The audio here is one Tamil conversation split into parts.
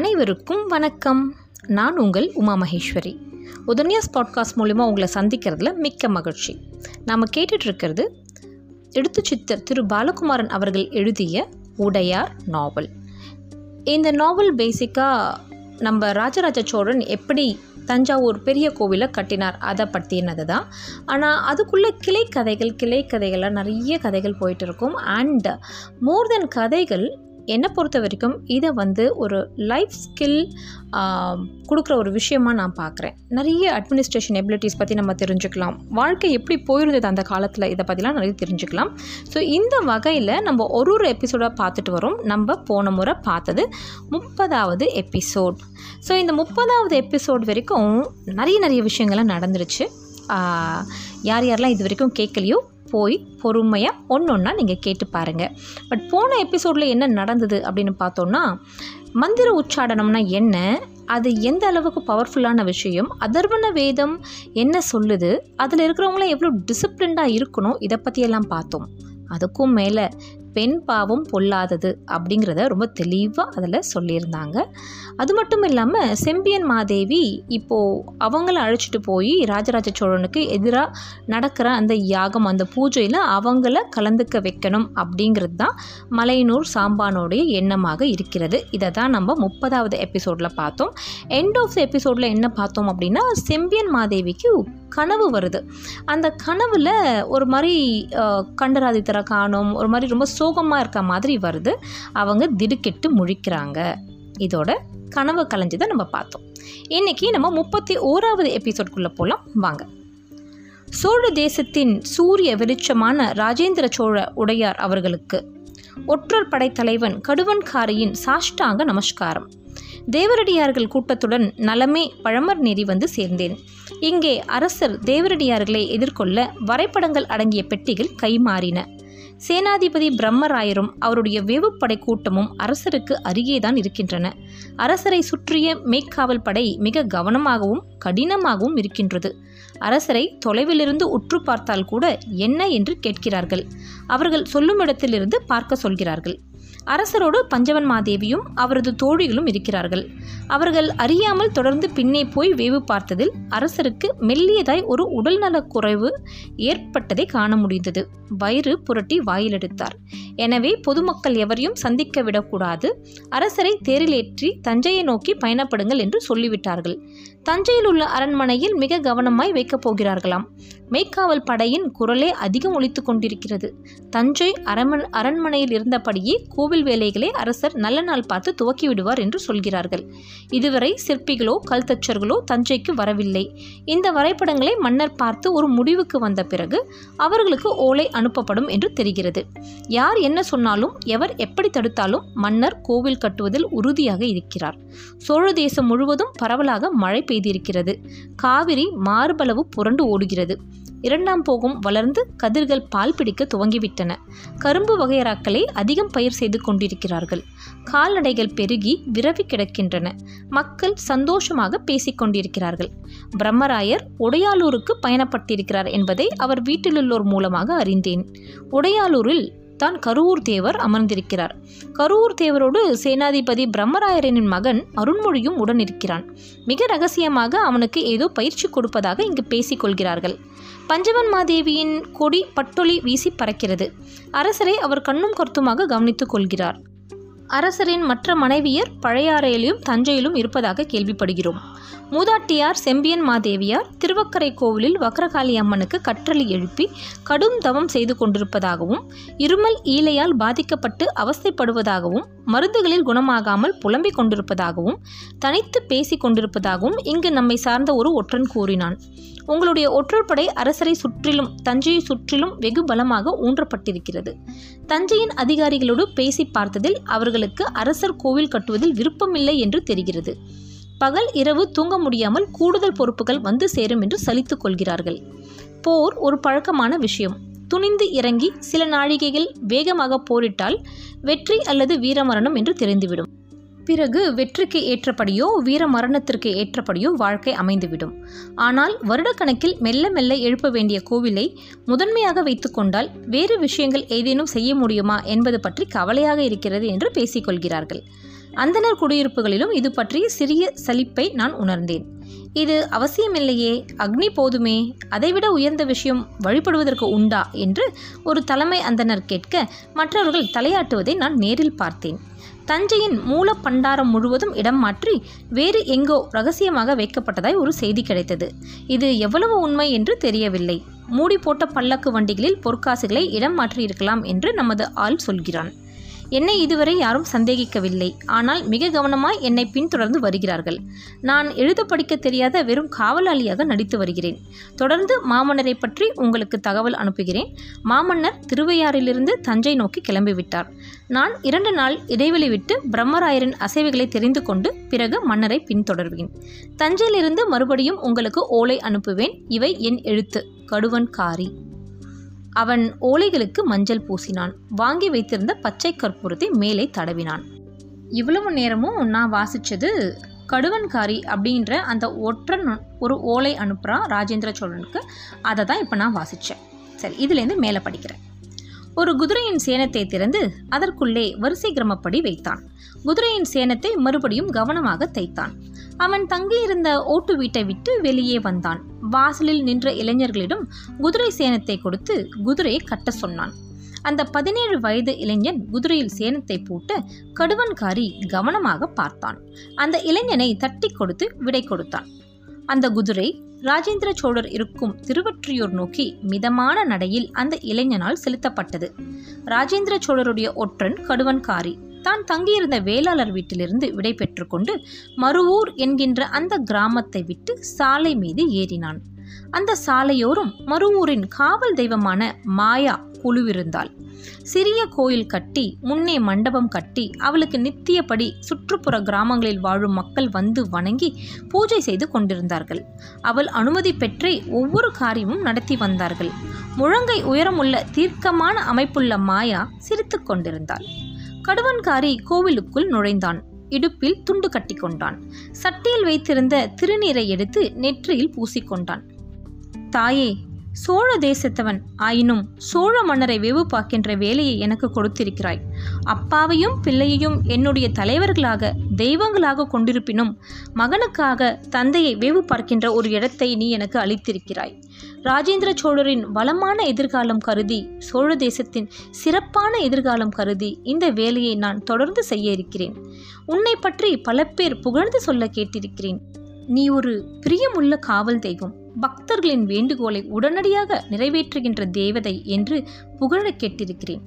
அனைவருக்கும் வணக்கம். நான் உங்கள் உமா மகேஸ்வரி. உதன்யாஸ் பாட்காஸ்ட் மூலிமா உங்களை சந்திக்கிறதுல மிக்க மகிழ்ச்சி. நாம் கேட்டுட்ருக்கிறது எடுத்து சித்தர் திரு பாலகுமாரன் அவர்கள் எழுதிய உடையார் நாவல். இந்த நாவல் பேசிக்காக நம்ம ராஜராஜ சோழன் எப்படி தஞ்சாவூர் பெரிய கோவிலை கட்டினார் அதை பற்றினது தான் ஆனால் அதுக்குள்ளே கிளை கதைகள் கிளை கதைகளாக நிறைய கதைகள் போயிட்டு இருக்கும் அண்ட் மோர் தென் கதைகள் என்னை பொறுத்த வரைக்கும் இதை வந்து ஒரு லைஃப் ஸ்கில் கொடுக்குற ஒரு விஷயமா நான் பார்க்குறேன். நிறைய அட்மினிஸ்ட்ரேஷன் எபிலிட்டிஸ் பற்றி நம்ம தெரிஞ்சுக்கலாம். வாழ்க்கை எப்படி போயிருந்தது அந்த காலத்தில் இதை பற்றிலாம் நிறைய தெரிஞ்சுக்கலாம். ஸோ இந்த வகையில் நம்ம ஒரு ஒரு எபிசோடாக பார்த்துட்டு வரோம். நம்ம போன முறை பார்த்தது முப்பதாவது எபிசோட் ஸோ இந்த முப்பதாவது எபிசோட் வரைக்கும் நிறைய நிறைய விஷயங்கள்லாம் நடந்துருச்சு. யார் யாரெல்லாம் இது வரைக்கும் கேட்கலையோ போய் பொறுமையாக ஒன்று ஒன்றா நீங்கள் கேட்டு பாருங்கள் பட் போன எபிசோடில் என்ன நடந்தது அப்படின்னு பார்த்தோன்னா மந்திர உச்சாடனம்னா என்ன? அது எந்த அளவுக்கு பவர்ஃபுல்லான விஷயம்? அதர்வன வேதம் என்ன சொல்லுது? அதில் இருக்கிறவங்களாம் எவ்வளோ டிசிப்ளின்டாக இருக்கணும்? இதை பற்றியெல்லாம் பார்த்தோம். அதுக்கும் மேலே பெண் பாவம் பொல்லாதது அப்படிங்கிறத ரொம்ப தெளிவாக அதில் சொல்லியிருந்தாங்க. அது மட்டும் இல்லாமல் செம்பியன் மாதேவி இப்போது அவங்கள அழைச்சிட்டு போய் ராஜராஜ சோழனுக்கு எதிராக நடக்கிற அந்த யாகம் அந்த பூஜையில் அவங்கள கலந்துக்க வைக்கணும் அப்படிங்கிறது தான் மலையனூர் சாம்பானோடைய எண்ணமாக இருக்கிறது. இதை தான் நம்ம முப்பதாவது எபிசோடில் பார்த்தோம். எண்ட் ஆஃப் த எபிசோடில் என்ன பார்த்தோம் அப்படின்னா செம்பியன் மாதேவிக்கு கனவு வருது. அந்த கனவில் ஒரு மாதிரி கண்டராதித்தரை காணும் ஒரு மாதிரி ரொம்ப சோகமாக இருக்க மாதிரி வருது. அவங்க திடுக்கிட்டு முழிக்கிறாங்க. இதோட கனவு கலைஞ்சதை நம்ம பார்த்தோம். இன்னைக்கு நம்ம முப்பத்தி ஓராவது எபிசோட்குள்ளே போகலாம் வாங்க. சோழ தேசத்தின் சூரிய வெளிச்சமான ராஜேந்திர சோழ உடையார் அவர்களுக்கு ஒற்றர் படைத்தலைவன் கடுவன்காரியின் சாஷ்டாங்க நமஸ்காரம். தேவரடியார்கள் கூட்டத்துடன் நலமே பழமர் நெறி வந்து சேர்ந்தேன். இங்கே அரசர் தேவரடியார்களை எதிர்கொள்ள வரைபடங்கள் அடங்கிய பெட்டிகள் கைமாறின. சேனாதிபதி பிரம்மராயரும் அவருடைய வேவுப்படை கூட்டமும் அரசருக்கு அருகேதான் இருக்கின்றன. அரசரை சுற்றிய மேற்காவல் படை மிக கவனமாகவும் கடினமாகவும் இருக்கின்றது. அரசரை தொலைவிலிருந்து உற்று பார்த்தால் கூட என்ன என்று கேட்கிறார்கள். அவர்கள் சொல்லும் இடத்திலிருந்து பார்க்க சொல்கிறார்கள். அரசரோடு பஞ்சவன் மாதேவியும் அவரது தோழிகளும் இருக்கிறார்கள். அவர்கள் அறியாமல் தொடர்ந்து பின்னே போய் வேவு பார்த்ததில் அரசருக்கு மெல்லியதாய் ஒரு உடல்நலக் குறைவு ஏற்பட்டதை காண முடிந்தது. வயிறு புரட்டி வாயிலெடுத்தார் எனவே பொதுமக்கள் எவரையும் சந்திக்க விடக்கூடாது. அரசரை தேரிலேற்றி தஞ்சையை நோக்கி பயணப்படுங்கள் என்று சொல்லிவிட்டார்கள். தஞ்சையில் உள்ள அரண்மனையில் மிக கவனமாய் வைக்கப் போகிறார்களாம். மெய்க்காவல் படையின் குரலே அதிகம் ஒழித்து கொண்டிருக்கிறது. தஞ்சை அரண்மன் அரண்மனையில் இருந்தபடியே கோவில் வேலைகளை அரசர் நல்ல நாள் பார்த்து துவக்கி விடுவார் என்று சொல்கிறார்கள். இதுவரை சிற்பிகளோ கல்தச்சர்களோ தஞ்சைக்கு வரவில்லை. இந்த வரைபடங்களை மன்னர் பார்த்து ஒரு முடிவுக்கு வந்த பிறகு அவர்களுக்கு ஓலை அனுப்பப்படும் என்று தெரிகிறது. யார் என்ன சொன்னாலும் எவர் எப்படி தடுத்தாலும் மன்னர் கோவில் கட்டுவதில் உறுதியாக இருக்கிறார். சோழ தேசம் முழுவதும் பரவலாக மழை பெய்திருக்கிறது. காவிரி மார்பளவு புரண்டு ஓடுகிறது. இரண்டாம் போகும் வளர்ந்து கதிர்கள் பால் பிடிக்க துவங்கிவிட்டன. கரும்பு வகையறாக்களை அதிகம் பயிர் செய்து கொண்டிருக்கிறார்கள். கால்நடைகள் பெருகி விரவி கிடக்கின்றன. மக்கள் சந்தோஷமாக பேசிக் கொண்டிருக்கிறார்கள். பிரம்மராயர் உடையாலூருக்கு பயணப்பட்டிருக்கிறார் என்பதை அவர் வீட்டிலுள்ளோர் மூலமாக அறிந்தேன். உடையாலூரில் தான் கருவூர் தேவர் அமர்ந்திருக்கிறார். கருவூர் தேவரோடு சேனாதிபதி பிரம்மராயரனின் மகன் அருண்மொழியும் உடன் இருக்கிறான் மிக ரகசியமாக அவனுக்கு ஏதோ பயிற்சி கொடுப்பதாக இங்கு பேசிக்கொள்கிறார்கள். பஞ்சவன் மாதேவியின் கொடி பட்டொலி வீசி பறக்கிறது. அரசரை அவர் கண்ணும் கருத்துமாக கவனித்துக் கொள்கிறார் அரசரின் மற்ற மனைவியர் பழையாறையிலும் தஞ்சையிலும் இருப்பதாக கேள்விப்படுகிறோம். மூதாட்டியார் செம்பியன் மாதேவியார் திருவக்கரை கோவிலில் வக்கரகாளி அம்மனுக்கு கற்றளி எழுப்பி கடும் தவம் செய்து கொண்டிருப்பதாகவும் இருமல் ஈலையால் பாதிக்கப்பட்டு அவஸ்தைப்படுவதாகவும் மருந்துகளில் குணமாகாமல் புலம்பிக் கொண்டிருப்பதாகவும் தனித்து பேசிக் கொண்டிருப்பதாகவும் இங்கு நம்மை சார்ந்த ஒரு ஒற்றன் கூறினான். உங்களுடைய ஒற்றற்படை அரசரை சுற்றிலும் தஞ்சையை சுற்றிலும் வெகு பலமாக ஊன்றப்பட்டிருக்கிறது. தஞ்சையின் அதிகாரிகளோடு பேசி பார்த்ததில் அவர்கள் அவர்களுக்கு அரசர் கோவில் கட்டுவதில் விருப்பமில்லை என்று தெரிகிறது. பகல் இரவு தூங்க முடியாமல் கூடுதல் பொறுப்புகள் வந்து சேரும் என்று சலித்துக் கொள்கிறார்கள். போர் ஒரு பழக்கமான விஷயம். துணிந்து இறங்கி சில நாழிகைகள் வேகமாக போரிட்டால் வெற்றி அல்லது வீரமரணம் என்று தெரிந்துவிடும். பிறகு வெற்றிக்கு ஏற்றபடியோ வீர மரணத்திற்கு ஏற்றபடியோ வாழ்க்கை அமைந்துவிடும். ஆனால் வருடக்கணக்கில் மெல்ல மெல்ல எழுப்ப வேண்டிய கோவிலை முதன்மையாக வைத்துக்கொண்டால் வேறு விஷயங்கள் ஏதேனும் செய்ய முடியுமா என்பது பற்றி கவலையாக இருக்கிறது என்று பேசிக்கொள்கிறார்கள் அந்தனர் குடியிருப்புகளிலும் இது பற்றிய சிறிய சலிப்பை நான் உணர்ந்தேன். இது அவசியமில்லையே அக்னி போதுமே அதைவிட உயர்ந்த விஷயம் வழிபடுவதற்கு உண்டா என்று ஒரு தலைமை அந்தனர் கேட்க மற்றவர்கள் தலையாட்டுவதை நான் நேரில் பார்த்தேன். தஞ்சையின் மூல பண்டாரம் முழுவதும் இடம் மாற்றி வேறு எங்கோ ரகசியமாக வைக்கப்பட்டதாய் ஒரு செய்தி கிடைத்தது. இது எவ்வளவு உண்மை என்று தெரியவில்லை. மூடி போட்ட பல்லக்கு வண்டிகளில் பொற்காசுகளை இடம் மாற்றியிருக்கலாம் என்று நமது ஆள் சொல்கிறான். என்னை இதுவரை யாரும் சந்தேகிக்கவில்லை. ஆனால் மிக கவனமாய் என்னை பின்தொடர்ந்து வருகிறார்கள். நான் எழுத படிக்க தெரியாத வெறும் காவலாளியாக நடித்து வருகிறேன். தொடர்ந்து மாமன்னரை பற்றி உங்களுக்கு தகவல் அனுப்புகிறேன். மாமன்னர் திருவையாறிலிருந்து தஞ்சை நோக்கி கிளம்பிவிட்டார். நான் இரண்டு நாள் இடைவெளி விட்டு பிரம்மராயரின் அசைவுகளை தெரிந்து கொண்டு பிறகு மன்னரை பின்தொடர்வேன். தஞ்சையிலிருந்து மறுபடியும் உங்களுக்கு ஓலை அனுப்புவேன். இவை என் எழுத்து. கடுவன் காரி. அவன் ஓலைகளுக்கு மஞ்சள் பூசினான். வாங்கி வைத்திருந்த பச்சை கற்பூரத்தை மேலே தடவினான். இவ்வளவு நேரமும் நான் வாசித்தது கடுவன்காரி அப்படின்ற அந்த ஒற்றன் ஒரு ஓலை அனுப்புகிறான் ராஜேந்திர சோழனுக்கு. அதை தான் இப்போ நான் வாசித்தேன் சரி இதுலேருந்து மேலே படிக்கிறேன். ஒரு குதிரையின் சேனத்தை திறந்து அதற்குள்ளே வரிசை கிரமப்படி வைத்தான். குதிரையின் சேனத்தை மறுபடியும் கவனமாக தைத்தான். அவன் தங்கியிருந்த ஓட்டு வீட்டை விட்டு வெளியே வந்தான். வாசலில் நின்ற இளைஞர்களிடம் குதிரை சேனத்தை கொடுத்து குதிரையை கட்ட சொன்னான். அந்த பதினேழு வயது இளைஞன் குதிரையில் சேனத்தை போட்டு கடுவன்காரி கவனமாக பார்த்தான். அந்த இளைஞனை தட்டி கொடுத்து விடை கொடுத்தான். அந்த குதிரை ராஜேந்திர சோழர் இருக்கும் திருவற்றியூர் நோக்கி மிதமான நடையில் அந்த இளைஞனால் செலுத்தப்பட்டது. ராஜேந்திர சோழருடைய ஒற்றன் கடுவன்காரி தான் தங்கியிருந்த வேளாளர் வீட்டிலிருந்து விடை பெற்றுக்கொண்டு மறுவூர் என்கின்ற அந்த கிராமத்தை விட்டு சாலை மீது ஏறினான். அந்த சாலையோரும் மறுவூரின் காவல் தெய்வமான மாயா குழுவிருந்தாள். சிறிய கோயில் கட்டி முன்னே மண்டபம் கட்டி அவளுக்கு நித்தியபடி சுற்றுப்புற கிராமங்களில் வாழும் மக்கள் வந்து வணங்கி பூஜை செய்து கொண்டிருந்தார்கள். அவள் அனுமதி பெற்றே ஒவ்வொரு காரியமும் நடத்தி வந்தார்கள். முழங்கை உயரமுள்ள தீர்க்கமான அமைப்புள்ள மாயா சிரித்துக் கொண்டிருந்தாள். கடுவன்காரி கோவிலுக்குள் நுழைந்தான். இடுப்பில் துண்டு கட்டி கொண்டான். சட்டியில் வைத்திருந்த திருநீரை எடுத்து நெற்றியில் பூசிக்கொண்டான் தாயே சோழ தேசத்தவன் ஆயினும் சோழ மன்னரை வெவு பார்க்கின்ற வேலையை எனக்கு கொடுத்திருக்கிறாய். அப்பாவையும் பிள்ளையையும் என்னுடைய தலைவர்களாக தெய்வங்களாக கொண்டிருப்பினும் மகனுக்காக தந்தையை வெவு பார்க்கின்ற ஒரு இடத்தை நீ எனக்கு அளித்திருக்கிறாய். ராஜேந்திர சோழரின் வளமான எதிர்காலம் கருதி சோழ தேசத்தின் சிறப்பான எதிர்காலம் கருதி இந்த வேலையை நான் தொடர்ந்து செய்ய இருக்கிறேன். உன்னை பற்றி பல பேர் புகழ்ந்து சொல்ல கேட்டிருக்கிறேன். நீ ஒரு பிரியமுள்ள காவல் தெய்வம். பக்தர்களின் வேண்டுகோளை உடனடியாக நிறைவேற்றுகின்ற தேவதை என்று புகழக் கேட்டிருக்கிறேன்.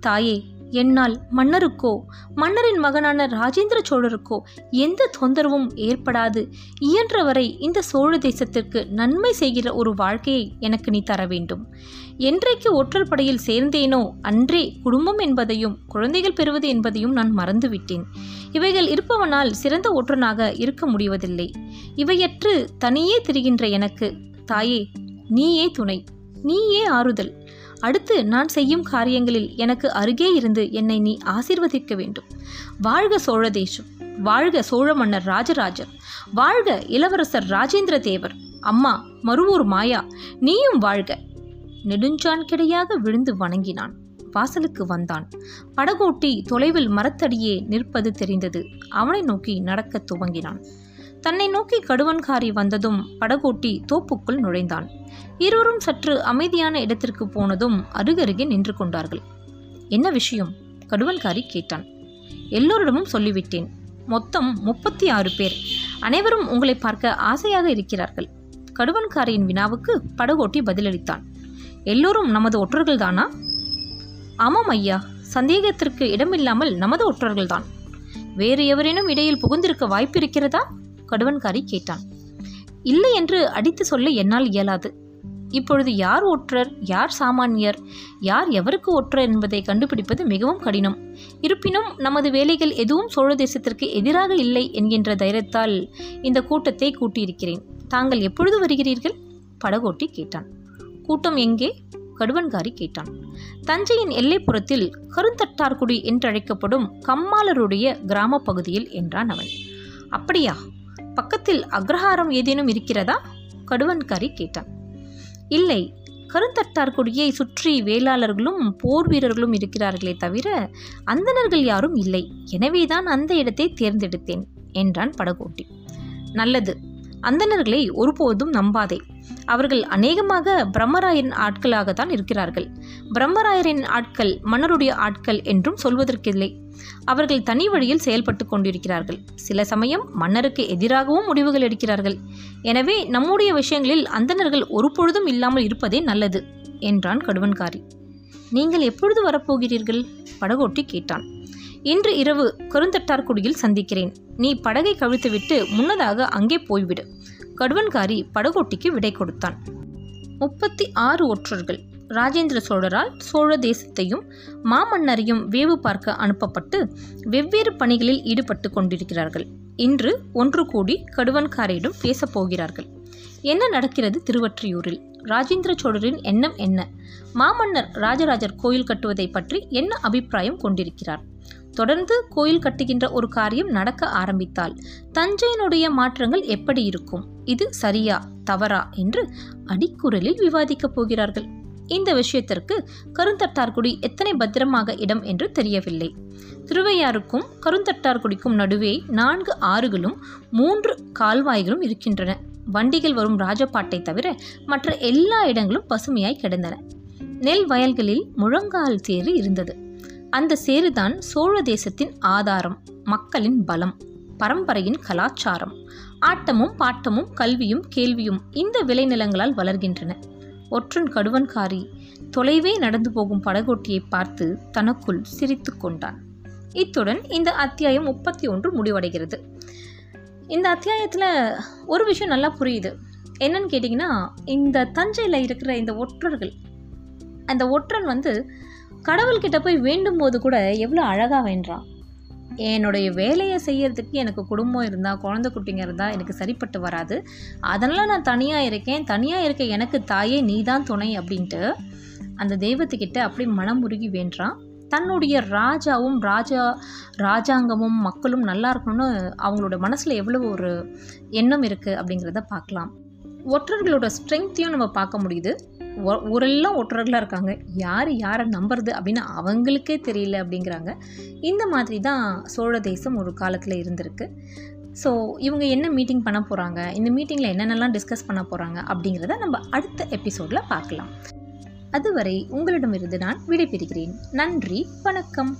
தாயே என்னால் மன்னருக்கோ மன்னரின் மகனான ராஜேந்திர சோழருக்கோ எந்த தொந்தரவும் ஏற்படாது. இயன்றவரை இந்த சோழ தேசத்திற்கு நன்மை செய்கிற ஒரு வாழ்க்கையை எனக்கு நீ தர வேண்டும். என்றைக்கு ஒற்றர் படையில் சேர்ந்தேனோ அன்றே குடும்பம் என்பதையும் குழந்தைகள் பெறுவது என்பதையும் நான் மறந்துவிட்டேன். இவைகள் இருப்பவனால் சிறந்த ஒற்றனாக இருக்க முடிவதில்லை. இவையற்று தனியே திரிகின்ற எனக்கு தாயே நீயே துணை நீயே ஆறுதல். அடுத்து நான் செய்யும் காரியங்களில் எனக்கு அருகே இருந்து என்னை நீ ஆசீர்வதிக்க வேண்டும். வாழ்க சோழ தேசம் வாழ்க சோழ மன்னர் ராஜராஜர் வாழ்க இளவரசர் ராஜேந்திர தேவர். அம்மா மறுவூர் மாயா நீயும் வாழ்க. நெடுஞ்சான் கிடையாக விழுந்து வணங்கினான். வாசலுக்கு வந்தான். படகோட்டி தொலைவில் மரத்தடியே நிற்பது தெரிந்தது. அவனை நோக்கி நடக்கத் துவங்கினான். தன்னை நோக்கி கடுவன்காரி வந்ததும் படகோட்டி தோப்புக்குள் நுழைந்தான். இருவரும் சற்று அமைதியான இடத்திற்கு போனதும் அருகருகே நின்று கொண்டார்கள். என்ன விஷயம்? கடுவன்காரி கேட்டான். எல்லோரிடமும் சொல்லிவிட்டேன். மொத்தம் முப்பத்தி ஆறு பேர். அனைவரும் உங்களை பார்க்க ஆசையாக இருக்கிறார்கள். கடுவன்காரியின் வினாவுக்கு படகோட்டி பதிலளித்தான். எல்லோரும் நமது ஒற்றர்கள்தானா? ஆமாம் ஐயா. சந்தேகத்திற்கு இடமில்லாமல் நமது ஒற்றர்கள்தான். வேறு எவரேனும் இடையில் புகுந்திருக்க வாய்ப்பு இருக்கிறதா? கடுவன்காரி கேட்டான். இல்லை என்று அடித்து சொல்ல என்னால் இயலாது. இப்பொழுது யார் ஒற்றர் யார் சாமானியர் யார் எவருக்கு ஒற்றர் என்பதை கண்டுபிடிப்பது மிகவும் கடினம். இருப்பினும் நமது வேலைகள் எதுவும் சோழ தேசத்திற்கு எதிராக இல்லை என்கின்ற தைரியத்தால் இந்த கூட்டத்தை கூட்டியிருக்கிறேன். தாங்கள் எப்பொழுது வருகிறீர்கள்? படகோட்டி கேட்டான். கூட்டம் எங்கே? கடுவன்காரி கேட்டான். தஞ்சையின் எல்லைப்புறத்தில் கருந்தட்டார்குடி என்றழைக்கப்படும் கம்மாளருடைய கிராம பகுதியில் என்றான் அவன். அப்படியா? பக்கத்தில் அக்ரஹாரம் ஏதேனும் இருக்கிறதா? கடுவன்காரி கேட்டான். இல்லை கருந்தட்டார்குடியை சுற்றி வேளாளர்களும் போர் வீரர்களும் இருக்கிறார்களே தவிர அந்தணர்கள் யாரும் இல்லை. எனவேதான் அந்த இடத்தை தேர்ந்தெடுத்தேன் என்றான் படகோட்டி. நல்லது அந்தணர்களை ஒருபோதும் நம்பாதே. அவர்கள் அநேகமாக பிரம்மராயரின் ஆட்களாகத்தான் இருக்கிறார்கள். பிரம்மராயரின் ஆட்கள் மன்னருடைய ஆட்கள் என்றும் சொல்வதற்கில்லை. அவர்கள் தனி வழியில் செயல்பட்டு கொண்டிருக்கிறார்கள். சில சமயம் மன்னருக்கு எதிராகவும் முடிவுகள் எடுக்கிறார்கள். எனவே நம்முடைய விஷயங்களில் அந்தணர்கள் ஒருபொழுதும் இல்லாமல் இருப்பதே நல்லது என்றான் கடுவன்காரி. நீங்கள் எப்பொழுது வரப்போகிறீர்கள்? படகோட்டி கேட்டான். இன்று இரவு கருந்தட்டார்குடியில் சந்திக்கிறேன். நீ படகை கவிழ்த்துவிட்டு முன்னதாக அங்கே போய்விடு. கடுவன்காரி படகோட்டிக்கு விடை கொடுத்தான். முப்பத்தி ஆறு ஒற்றர்கள். ராஜேந்திர சோழரால் சோழ தேசத்தையும் மாமன்னரையும் வேவு பார்க்க அனுப்பப்பட்டு வெவ்வேறு பணிகளில் ஈடுபட்டு கொண்டிருக்கிறார்கள். இன்று ஒன்று கூடி கடுவன்காரையிடம் பேசப் போகிறார்கள். என்ன நடக்கிறது திருவற்றியூரில்? ராஜேந்திர சோழரின் எண்ணம் என்ன? மாமன்னர் ராஜராஜர் கோயில் கட்டுவதை பற்றி என்ன அபிப்பிராயம் கொண்டிருக்கிறார்? தொடர்ந்து கோயில் கட்டுகின்ற ஒரு காரியம் நடக்க ஆரம்பித்தால் தஞ்சையினுடைய மாற்றங்கள் எப்படி இருக்கும்? இது சரியா தவறா என்று அடிக்குரலில் விவாதிக்கப் போகிறார்கள். இந்த விஷயத்திற்கு கருந்தட்டார்குடி எத்தனை பத்திரமாக இடம் என்று தெரியவில்லை. திருவையாறுக்கும் கருந்தட்டார்குடிக்கும் நடுவே நான்கு ஆறுகளும் மூன்று கால்வாய்களும் இருக்கின்றன. வண்டிகள் வரும் ராஜபாட்டை தவிர மற்ற எல்லா இடங்களும் பசுமையாய் கிடந்தன. நெல் வயல்களில் முழங்கால் சேறு இருந்தது. அந்த சேருதான் சோழ தேசத்தின் ஆதாரம் மக்களின் பலம் பரம்பரையின் கலாச்சாரம். ஆட்டமும் பாட்டமும் கல்வியும் கேள்வியும் இந்த விளைநிலங்களால் வளர்கின்றன. ஒற்றன் கடுவன்காரி தொலைவே நடந்து போகும் படகோட்டியை பார்த்து தனக்குள் சிரித்து கொண்டான். இத்துடன் இந்த அத்தியாயம் முப்பத்தி ஒன்று முடிவடைகிறது. இந்த அத்தியாயத்தில் ஒரு விஷயம் நல்லா புரியுது. என்னன்னு கேட்டிங்கன்னா இந்த தஞ்சையில் இருக்கிற இந்த ஒற்றர்கள் அந்த ஒற்றன் வந்து கடவுள்கிட்ட போய் வேண்டும் போது கூட எவ்வளோ அழகாக வேண்டான் என்னுடைய வேலையை செய்கிறதுக்கு எனக்கு குடும்பம் இருந்தால் குழந்தை குட்டிங்க இருந்தால் எனக்கு சரிப்பட்டு வராது. அதனால் நான் தனியாக இருக்கேன். தனியாக இருக்க எனக்கு தாயே நீ தான் துணை அப்படின்ட்டு அந்த தெய்வத்துக்கிட்ட அப்படி மனமுருகி வேண்டான் தன்னுடைய ராஜாவும் ராஜா ராஜாங்கமும் மக்களும் நல்லா இருக்கணும்னு அவங்களோட மனசில் எவ்வளோ ஒரு எண்ணம் இருக்குது அப்படிங்கிறத பார்க்கலாம். ஒற்றர்களோட ஸ்ட்ரென்த்தையும் நம்ம பார்க்க முடியுது. ஊரெல்லாம் ஒற்றர்களாக இருக்காங்க. யார் யாரை நம்புறது அப்படின்னு அவங்களுக்கே தெரியல அப்படிங்கிறாங்க. இந்த மாதிரி தான் சோழ தேசம் ஒரு காலத்தில் இருந்திருக்கு. ஸோ இவங்க என்ன மீட்டிங் பண்ண போகிறாங்க இந்த மீட்டிங்கில் என்னென்னலாம் டிஸ்கஸ் பண்ண போகிறாங்க அப்படிங்கிறத நம்ம அடுத்த எபிசோடில் பார்க்கலாம். அதுவரை உங்களிடமிருந்து நான் விடைபெறுகிறேன். நன்றி வணக்கம்.